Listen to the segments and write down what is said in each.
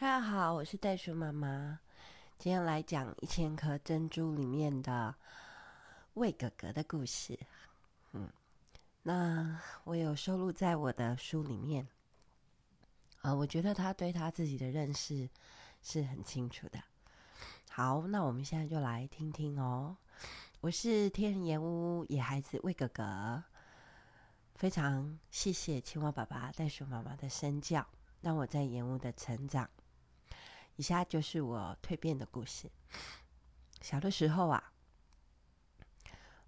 大家好，我是袋鼠妈妈。今天来讲《一千颗珍珠》里面的魏哥哥的故事。嗯，那我有收录在我的书里面。啊、我觉得他对他自己的认识是很清楚的。好，那我们现在就来听听哦。我是天人岩屋野孩子魏哥哥，非常谢谢青蛙爸爸、袋鼠妈妈的身教，让我在岩屋的成长。以下就是我蜕变的故事。小的时候啊，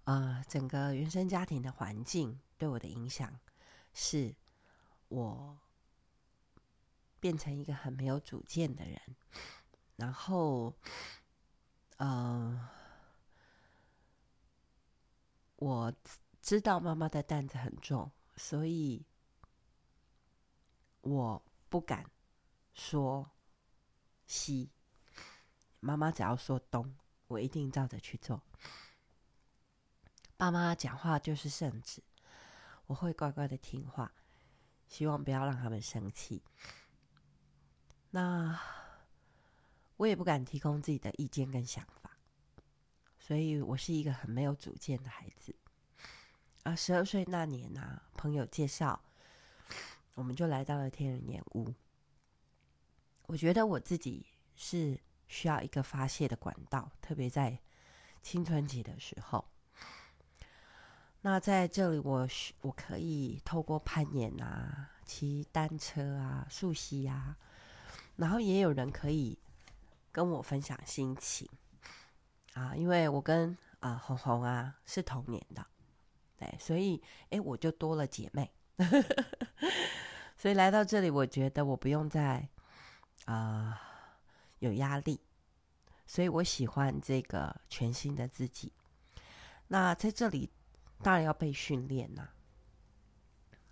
呃，整个原生家庭的环境对我的影响，是我变成一个很没有主见的人，然后，呃。我知道妈妈的担子很重，所以我不敢说西。妈妈只要说东，我一定照着去做。爸妈讲话就是圣旨，我会乖乖的听话，希望不要让他们生气。那我也不敢提供自己的意见跟想法。所以我是一个很没有主见的孩子啊！十二岁那年啊，朋友介绍，我们就来到了天人岩屋。我觉得我自己是需要一个发泄的管道，特别在青春期的时候。那在这里我，我我可以透过攀岩啊、骑单车啊、溯溪啊，然后也有人可以跟我分享心情。啊，因为我跟啊红红啊是同年的，对，所以哎，我就多了姐妹，所以来到这里，我觉得我不用再啊有压力，所以我喜欢这个全新的自己。那在这里当然要被训练呐。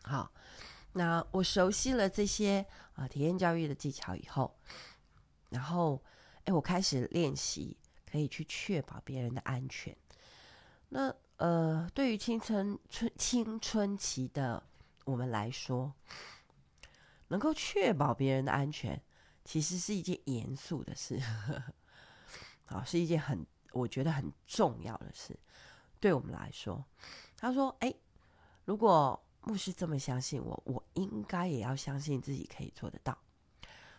好，那我熟悉了这些啊体验教育的技巧以后，然后哎，我开始练习。可以去确保别人的安全。那呃，对于青春春青春期的我们来说，能够确保别人的安全，其实是一件严肃的事，啊，是一件很我觉得很重要的事。对我们来说，他说：“哎，如果牧师这么相信我，我应该也要相信自己可以做得到。”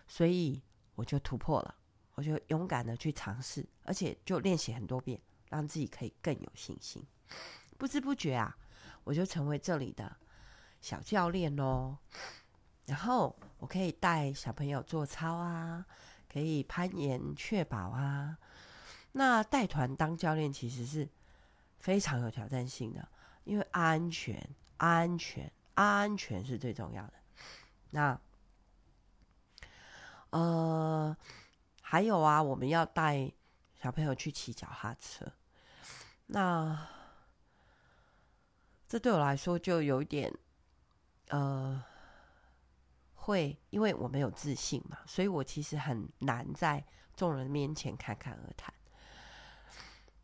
所以我就突破了。我就勇敢的去尝试，而且就练习很多遍，让自己可以更有信心。不知不觉啊，我就成为这里的小教练喽。然后我可以带小朋友做操啊，可以攀岩确保啊。那带团当教练其实是非常有挑战性的，因为安全、安全、安全是最重要的。那，呃。还有啊，我们要带小朋友去骑脚踏车，那这对我来说就有一点，呃，会因为我没有自信嘛，所以我其实很难在众人面前侃侃而谈。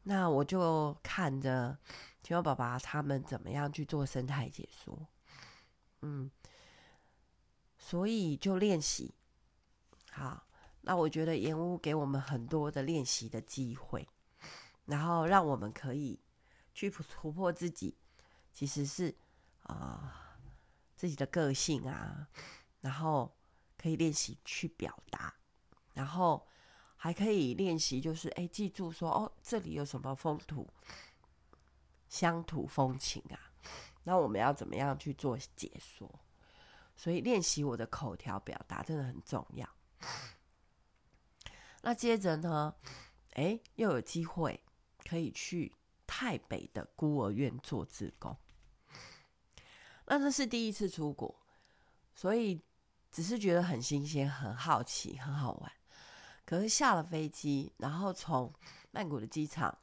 那我就看着青蛙爸爸他们怎么样去做生态解说，嗯，所以就练习，好。那我觉得岩屋给我们很多的练习的机会，然后让我们可以去突破自己，其实是啊、自己的个性啊，然后可以练习去表达，然后还可以练习就是哎记住说哦这里有什么风土乡土风情啊，那我们要怎么样去做解说？所以练习我的口条表达真的很重要。那接着呢，哎，又有机会可以去泰北的孤儿院做志工。那这是第一次出国，所以只是觉得很新鲜、很好奇、很好玩。可是下了飞机，然后从曼谷的机场，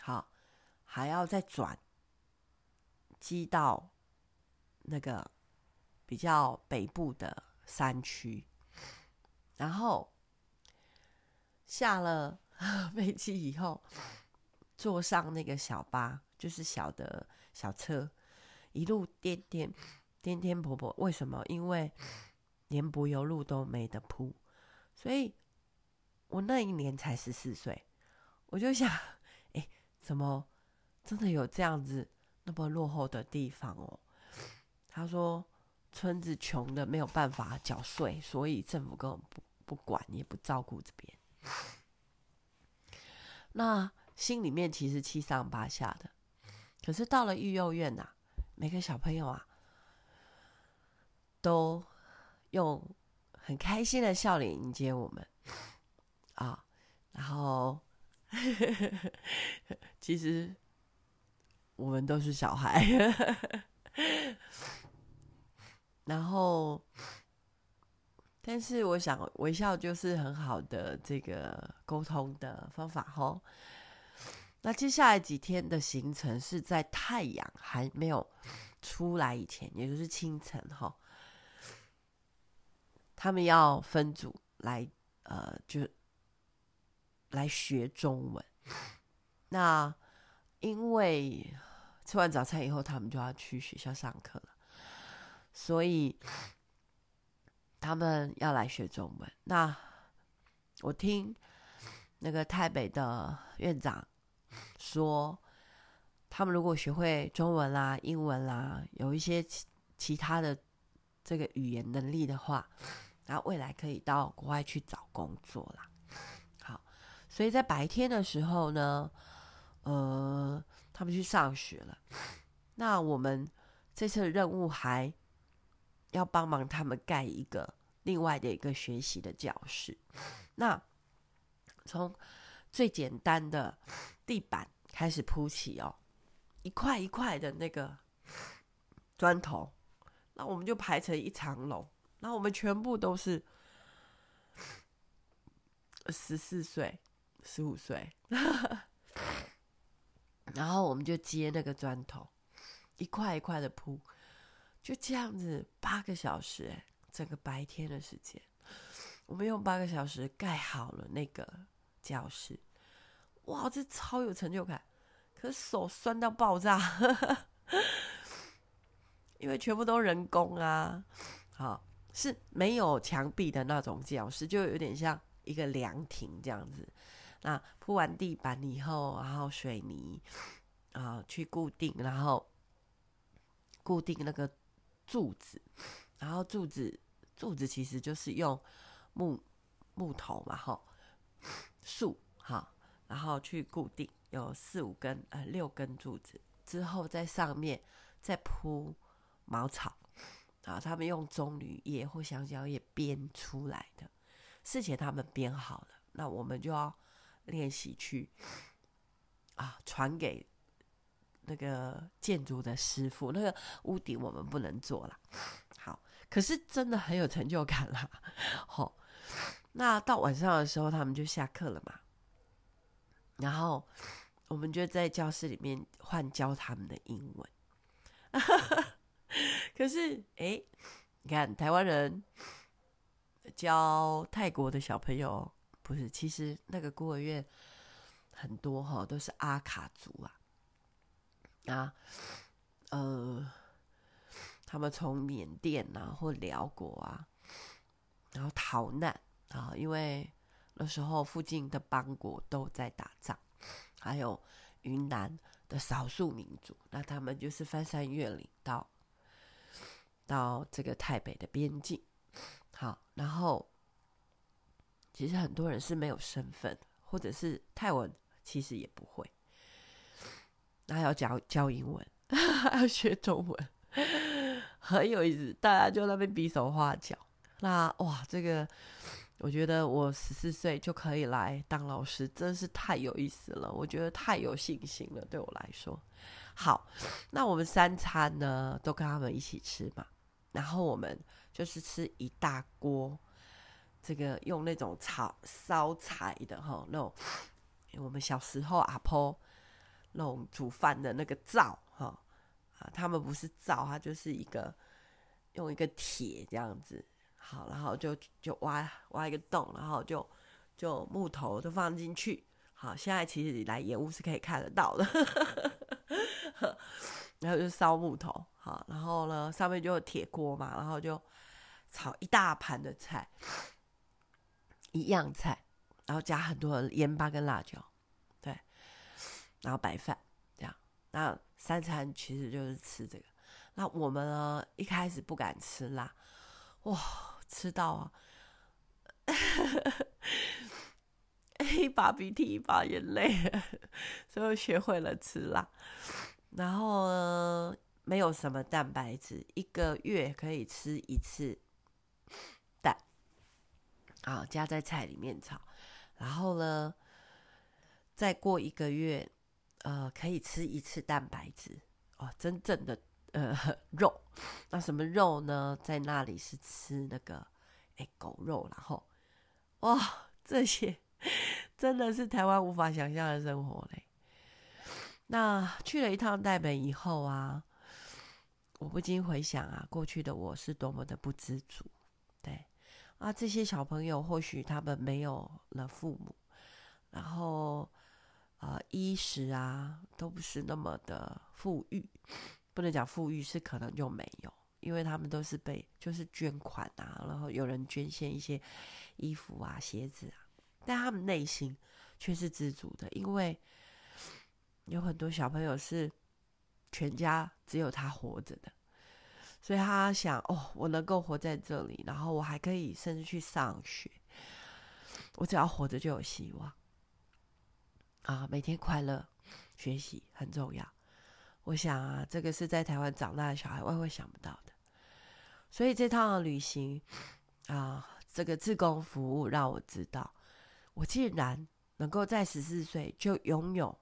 好，还要再转机到那个比较北部的山区，然后。下了 飞机以后，坐上那个小巴，就是小的小车，一路颠颠颠颠簸簸。为什么？因为连柏油路都没得铺，所以我那一年才十四岁，我就想，哎，怎么真的有这样子那么落后的地方哦？他说，村子穷的没有办法缴税，所以政府根本不不管，也不照顾这边。那心里面其实七上八下的。可是到了育幼院呐、每个小朋友啊，都用很开心的笑脸迎接我们啊。然后，其实我们都是小孩。然后，但是我想微笑就是很好的这个沟通的方法哦。那接下来几天的行程是在太阳还没有出来以前，也就是清晨哈。他们要分组来，呃，就来学中文。那因为吃完早餐以后，他们就要去学校上课了。所以他们要来学中文。那我听那个台北的院长说，他们如果学会中文啦、英文啦，有一些其其他的这个语言能力的话，然后未来可以到国外去找工作啦。好，所以在白天的时候呢，呃，他们去上学了。那我们这次的任务还。要帮忙他们盖一个另外的一个学习的教室。那从最简单的地板开始铺起哦，一块一块的那个砖头，那我们就排成一长龙。然后我们全部都是十四岁、十五岁，然后我们就接那个砖头，一块一块的铺。就这样子八个小时，欸，整个白天的时间，我们用八个小时盖好了那个教室，哇，这超有成就感！可是手酸到爆炸，因为全部都人工啊，好，是没有墙壁的那种教室，就有点像一个凉亭这样子。那铺完地板以后，然后水泥啊去固定，然后固定那个。柱子，然后柱子柱子其实就是用木木头嘛，哈，树哈，然后去固定，有四五根呃六根柱子，之后在上面再铺茅草啊，他们用棕榈叶或香蕉叶编出来的，事前他们编好了，那我们就要练习去啊传给。那个建筑的师傅，那个屋顶我们不能做了。好，可是真的很有成就感啦。好，那到晚上的时候，他们就下课了嘛。然后我们就在教室里面换教他们的英文。可是，哎，你看台湾人教泰国的小朋友，不是？其实那个孤儿院很多哈，都是阿卡族啊。啊，呃，他们从缅甸啊或辽国啊，然后逃难啊，因为那时候附近的邦国都在打仗，还有云南的少数民族，那他们就是翻山越岭到到这个台北的边境。好，然后其实很多人是没有身份，或者是泰文其实也不会。那要教教英文，还 要学中文，很有意思。大家就那边比手画脚。那哇，这个我觉得我十四岁就可以来当老师，真是太有意思了。我觉得太有信心了，对我来说。好，那我们三餐呢都跟他们一起吃嘛。然后我们就是吃一大锅，这个用那种炒烧柴的哈，那种我们小时候阿婆。那种煮饭的那个灶哈啊，他们不是灶，它就是一个用一个铁这样子，好，然后就就挖挖一个洞，然后就就木头都放进去，好，现在其实你来演屋是可以看得到的，然后就烧木头，好，然后呢上面就有铁锅嘛，然后就炒一大盘的菜，一样菜，然后加很多的盐巴跟辣椒，对，然后白饭这样。那三餐其实就是吃这个。那我们呢，一开始不敢吃辣，哇，吃到啊，一把鼻涕一把眼泪，所以学会了吃辣。然后呢，没有什么蛋白质，一个月可以吃一次蛋，啊，加在菜里面炒。然后呢，再过一个月，呃，可以吃一次蛋白质哦，真正的呃 肉。那什么肉呢？在那里是吃那个哎狗肉，然后哇，这些 真的是台湾无法想象的生活嘞。那去了一趟台北以后啊，我不禁回想啊，过去的我是多么的不知足。对啊，这些小朋友或许他们没有了父母，然后呃，衣食啊都不是那么的富裕，不能讲富裕，是可能就没有，因为他们都是被就是捐款啊，然后有人捐献一些衣服啊、鞋子啊，但他们内心却是知足的，因为。有很多小朋友是全家只有他活着的，所以他想：哦，我能够活在这里，然后我还可以甚至去上学，我只要活着就有希望啊！每天快乐学习很重要。我想啊，这个是在台湾长大的小孩万万想不到的。所以这趟旅行啊，这个自工服务让我知道，我竟然能够在十四岁就拥有。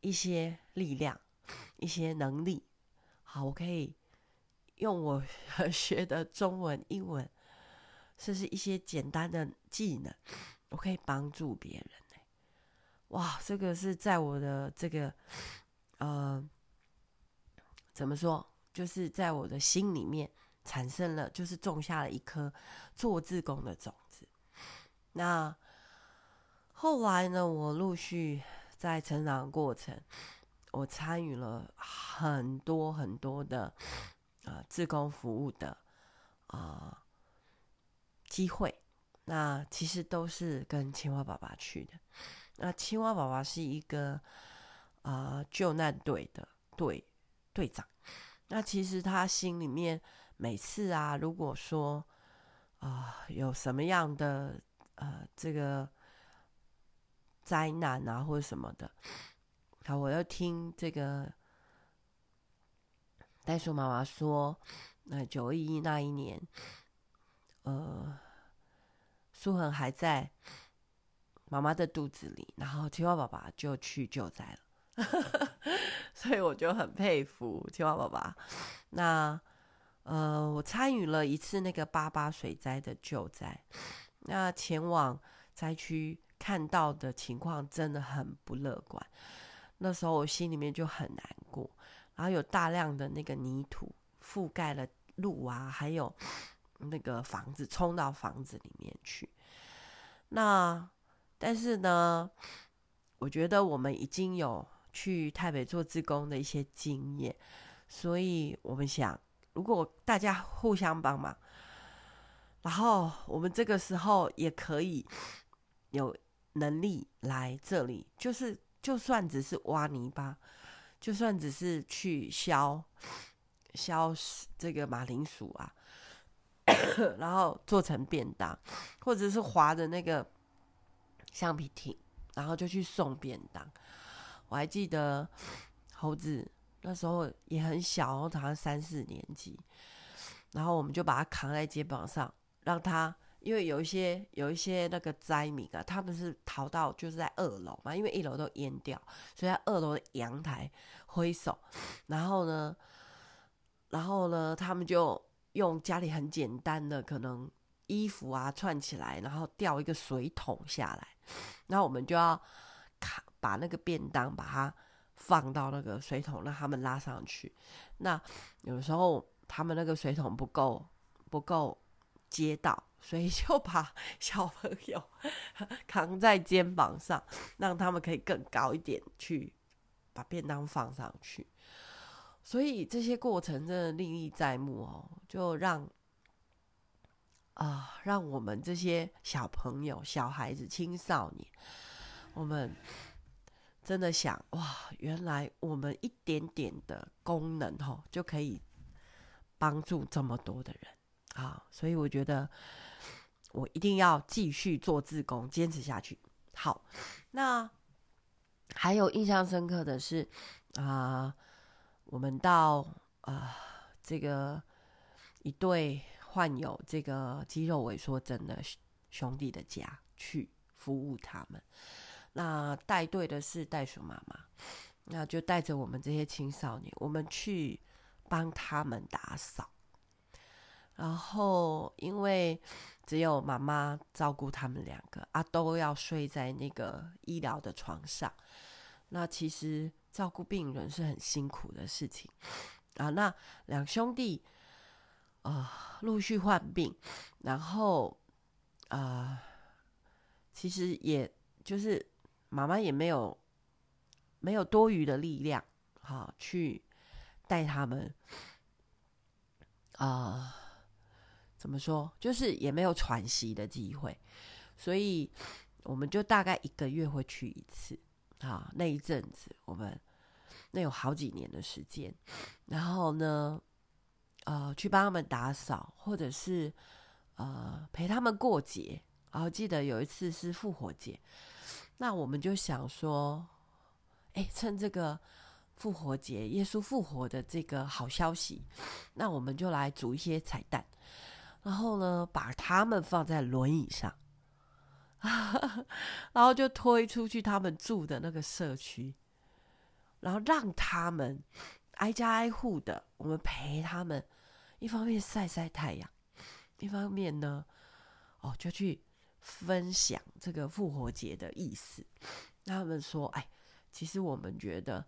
一些力量，一些能力，好，我可以用我 学的中文、英文，甚至一些简单的技能，我可以帮助别人。哇，这个是在我的这个，呃，怎么说？就是在我的心里面产生了，就是种下了一颗做自工的种子。那后来呢，我陆续。在成长过程，我参与了很多很多的啊、呃，志工服务的啊、呃、机会。那其实都是跟青蛙爸爸去的。那青蛙爸爸是一个啊、呃、救难队的队队长。那其实他心里面每次啊，如果说啊、有什么样的呃这个。灾难啊，或者什么的，好，我要听这个袋鼠妈妈说，那九一一那一年，呃，苏恒还在妈妈的肚子里，然后青蛙爸爸就去救灾了，所以我就很佩服青蛙爸爸。那呃，我参与了一次那个八八水灾的救灾，那前往灾区。看到的情况真的很不乐观，那时候我心里面就很难过，然后有大量的那个泥土覆盖了路啊，还有 那个房子冲到房子里面去。那但是呢，我觉得我们已经有去台北做志工的一些经验，所以我们想，如果大家互相帮忙，然后我们这个时候也可以有。能力来这里，就是就算只是挖泥巴，就算只是去削削这个马铃薯啊，然后做成便当，或者是划着那个橡皮艇，然后就去送便当。我还记得猴子那时候也很小，好像三四年级，然后我们就把它扛在肩膀上，让它。因为有一些有一些那个灾民啊，他们是逃到就是在二楼嘛，因为一楼都淹掉，所以在二楼的阳台挥手，然后呢，然后呢，他们就用家里很简单的可能衣服啊串起来，然后吊一个水桶下来，然后我们就要卡把那个便当把它放到那个水桶，让他们拉上去。那有时候他们那个水桶不够不够接到。所以就把小朋友 扛在肩膀上，让他们可以更高一点去把便当放上去。所以这些过程真的历历在目哦，就让啊，让我们这些小朋友、小孩子、青少年，我们真的想哇，原来我们一点点的功能吼，就可以帮助这么多的人啊！所以我觉得我一定要继续做自工，坚持下去。好，那还有印象深刻的是啊，我们到啊这个一对。患有这个肌肉萎缩症的兄弟的家去服务他们，那带队的是袋鼠妈妈，那就带着我们这些青少年，我们去帮他们打扫。然后因为只有妈妈照顾他们两个啊，都要睡在那个医疗的床上，那其实照顾病人是很辛苦的事情啊。那两兄弟。啊，陆、续患病，然后啊、其实也就是妈妈也没有没有多余的力量，哈、啊，去带他们啊、怎么说，就是也没有喘息的机会，所以我们就大概一个月会去一次，啊，那一阵子我们那有好几年的时间，然后呢。呃，去帮他们打扫，或者是呃陪他们过节。然后记得有一次是复活节，那我们就想说，哎，趁这个复活节，耶稣复活的这个好消息，那我们就来煮一些彩蛋，然后呢，把他们放在轮椅上，然后就推出去他们住的那个社区，然后让他们。挨家挨户的，我们陪他们，一方面晒晒太阳，一方面呢，哦，就去分享这个复活节的意思。他们说：“哎，其实我们觉得，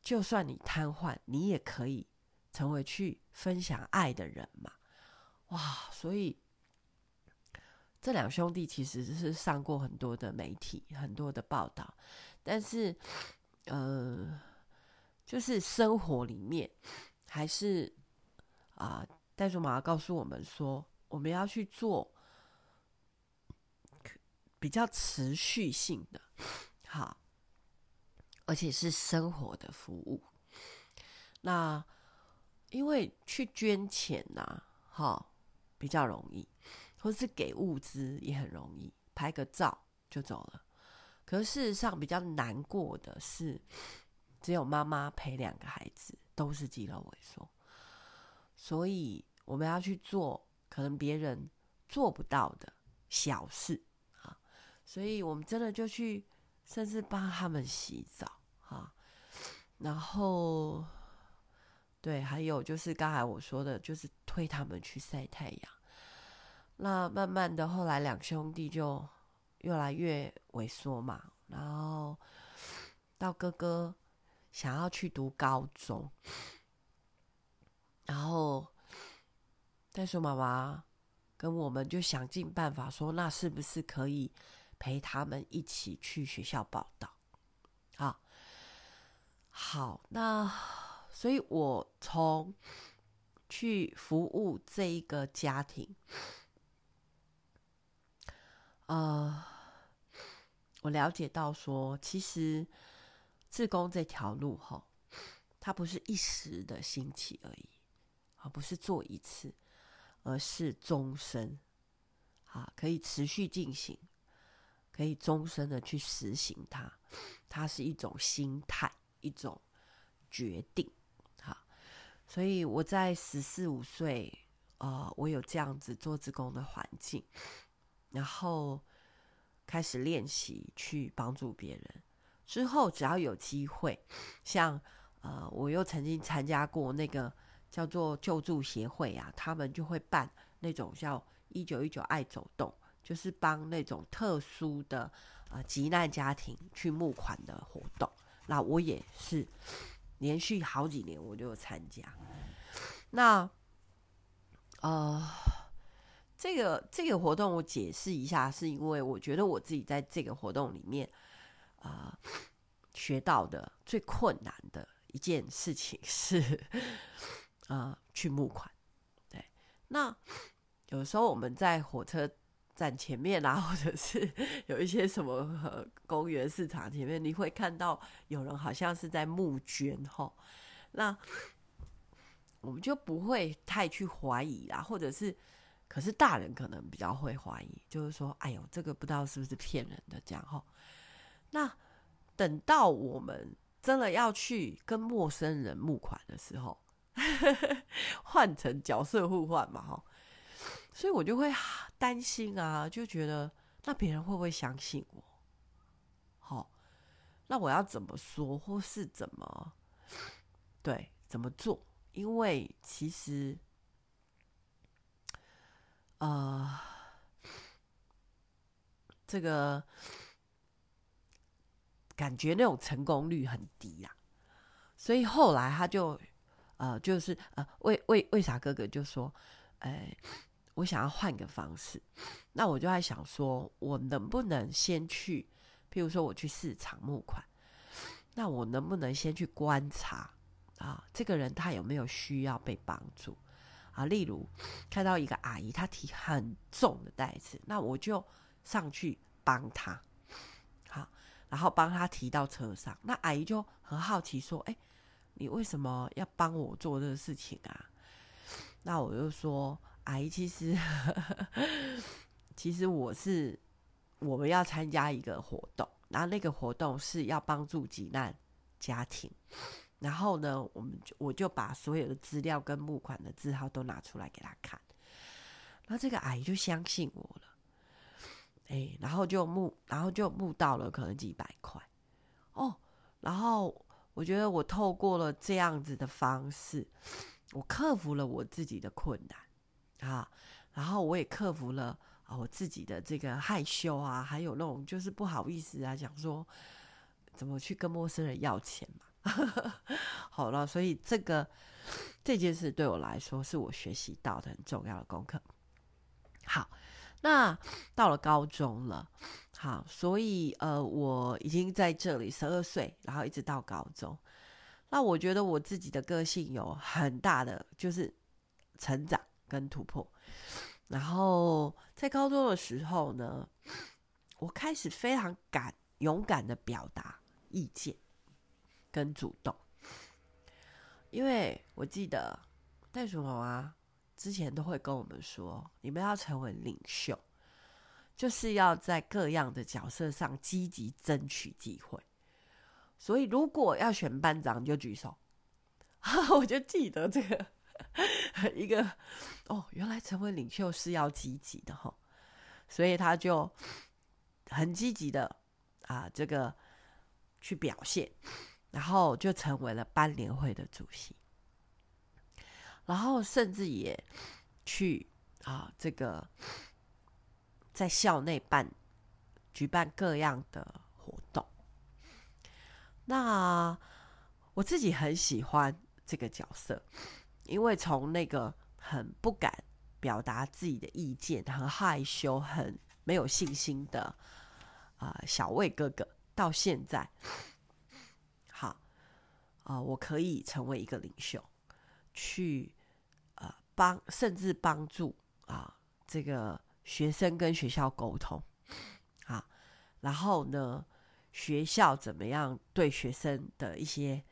就算你瘫痪，你也可以成为去分享爱的人嘛。”哇！所以这两兄弟其实是上过很多的媒体，很多的报道，但是，呃。就是生活里面，还是啊，袋鼠妈妈告诉我们说，我们要去做比较持续性的，好，而且是生活的服务。那因为去捐钱呐、啊，好比较容易，或是给物资也很容易，拍个照就走了。可是事实上比较难过的是。只有妈妈陪两个孩子，都是肌肉萎缩，所以我们要去做可能别人做不到的小事啊，所以我们真的就去，甚至帮他们洗澡啊，然后对，还有就是刚才我说的，就是推他们去晒太阳。那慢慢的，后来两兄弟就越来越萎缩嘛，然后到哥哥。想要去读高中，然后袋鼠妈妈跟我们就想尽办法说，那是不是可以陪他们一起去学校报到？好，好，那所以我从去服务这一个家庭，呃，我了解到说，其实。自工这条路哈，它不是一时的兴起而已，而不是做一次，而是终身，啊，可以持续进行，可以终身的去实行它。它是一种心态，一种决定，所以我在十四五岁，呃，我有这样子做志工的环境，然后开始练习去帮助别人。之后，只要有机会，像呃，我又曾经参加过那个叫做救助协会啊，他们就会办那种叫“一九一九爱走动”，就是帮那种特殊的呃急难家庭去募款的活动。那我也是连续好几年我就有参加。那呃，这个这个活动我解释一下，是因为我觉得我自己在这个活动里面。啊、学到的最困难的一件事情 是，啊、去募款。对，那有时候我们在火车站前面啊，或者是 有一些什么公园、市场前面，你会看到有人好像是在募捐吼，那我们就不会太去怀疑啦，或者是，可是大人可能比较会怀疑，就是说，哎呦，这个不知道是不是骗人的这样哈。那等到我们真的要去跟陌生人募款的时候，换成角色互换嘛，哈。所以我就会担心啊，就觉得那别人会不会相信我？好，那我要怎么说，或是怎么对怎么做？因为其实，呃，这个感觉那种成功率很低呀。所以后来他就呃，就是呃，为为为啥哥哥就说，哎。我想要换个方式，那我就在想说，我能不能先去，譬如说我去市场募款，那我能不能先去观察啊，这个人他有没有需要被帮助啊？例如看到一个阿姨，她提很重的袋子，那我就上去帮她，好，然后帮她提到车上。那阿姨就很好奇说：“哎，你为什么要帮我做这个事情啊？”那我就说。阿姨，其实其实我是我们要参加一个活动，然后那个活动是要帮助急难家庭，然后呢，我们就我就把所有的资料跟募款的字号都拿出来给他看，然后这个阿姨就相信我了，哎，然后就募，然后就募到了可能几百块。哦，然后我觉得我透过了这样子的方式，我克服了我自己的困难。啊，然后我也克服了啊，我自己的这个害羞啊，还有那种就是不好意思啊，讲说怎么去跟陌生人要钱嘛。好了，所以这个这件事对我来说是我学习到的很重要的功课。好，那到了高中了，好，所以呃，我已经在这里十二岁，然后一直到高中。那我觉得我自己的个性有很大的就是成长。跟突破，然后在高中的时候呢，我开始非常敢勇敢的表达意见跟主动，因为我记得袋鼠妈妈之前都会跟我们说，你们要成为领袖，就是要在各样的角色上积极争取机会。所以如果要选班长，就举手。我就记得这个。一个哦，原来成为领袖是要积极的哈，所以他就很积极的啊，这个去表现，然后就成为了班联会的主席，然后甚至也去啊，这个在校内办举办各样的活动。那我自己很喜欢这个角色。因为从那个很不敢表达自己的意见、很害羞、很没有信心的啊、小魏哥哥，到现在，好啊、我可以成为一个领袖，去啊、帮，甚至帮助啊、呃、这个学生跟学校沟通啊，然后呢，学校怎么样对学生的一些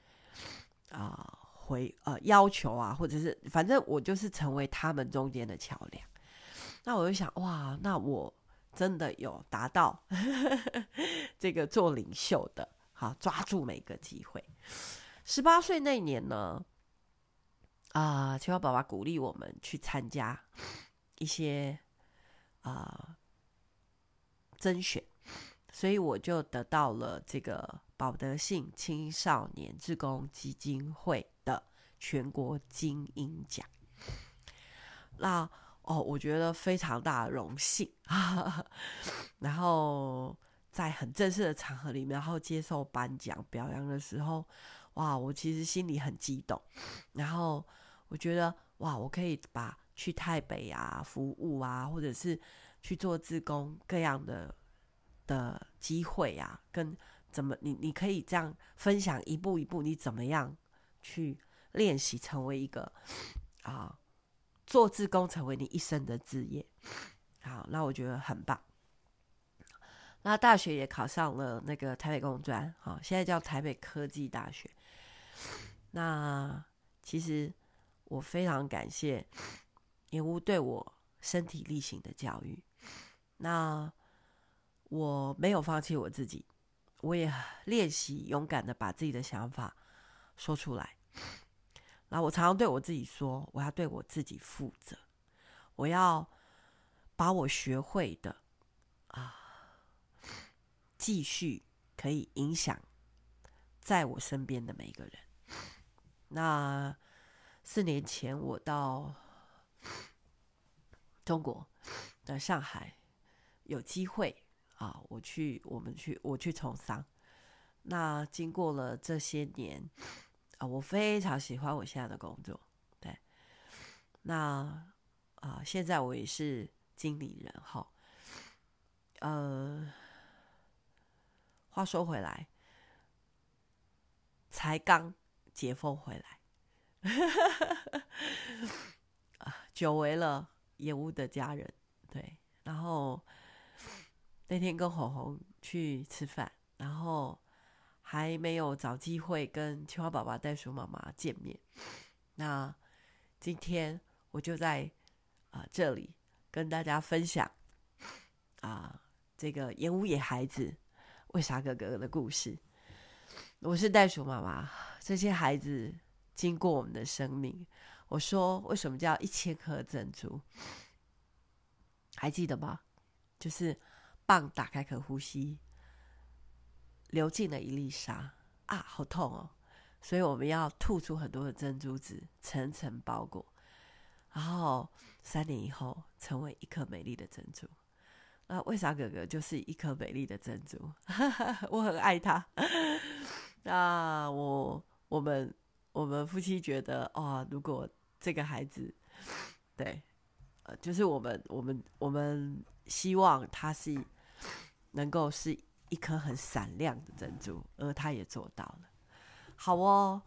啊。回呃要求啊，或者是反正我就是成为他们中间的桥梁。那我就想，哇，那我真的有达到 这个做领袖的，好，抓住每个机会。十八岁那年呢，啊、呃，青蛙爸爸鼓励我们去参加一些啊、甄选，所以我就得到了这个保德信青少年志工基金会的。全国精英奖，那哦，我觉得非常大的荣幸。然后在很正式的场合里面，然后接受颁奖表扬的时候，哇，我其实心里很激动。然后我觉得，哇，我可以把去台北啊服务啊，或者是去做志工各样的的机会啊，跟怎么你你可以这样分享一步一步，你怎么样去。练习成为一个啊做志工成为你一生的职业。好，那我觉得很棒。那大学也考上了那个台北工专，好，现在叫台北科技大学。那其实我非常感谢演屋对我身体力行的教育。那我没有放弃我自己，我也练习勇敢的把自己的想法说出来。那我常常对我自己说，我要对我自己负责，我要把我学会的啊，继续可以影响在我身边的每一个人。那四年前我到中国的上海，有机会啊，我去，我们去，我去从商。那经过了这些年啊，我非常喜欢我现在的工作。对，那啊，现在我也是经理人哈。呃，话说回来，才刚解封回来，啊，久违了演屋的家人。对，然后。那天跟红红去吃饭，然后还没有找机会跟青蛙爸爸、袋鼠妈妈见面。那今天我就在啊、呃、这里跟大家分享啊、呃、这个演屋野孩子为啥哥哥的故事。我是袋鼠妈妈，这些孩子经过我们的生命。我说为什么叫一千颗珍珠？还记得吗？就是。棒打开可呼吸，流进了一粒沙啊，好痛哦！所以我们要吐出很多的珍珠子，层层包裹，然后三年以后成为一颗美丽的珍珠。那为啥哥哥就是一颗美丽的珍珠？我很爱他。那我我们我们夫妻觉得，哦，如果这个孩子，对，呃，就是我们我们我们希望他是。能够是一颗很闪亮的珍珠，而他也做到了。好哦，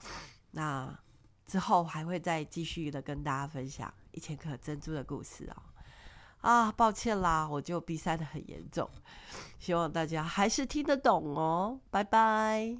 那之后还会再继续的跟大家分享一千颗珍珠的故事哦。啊，抱歉啦，我就鼻塞的很严重，希望大家还是听得懂哦。拜拜。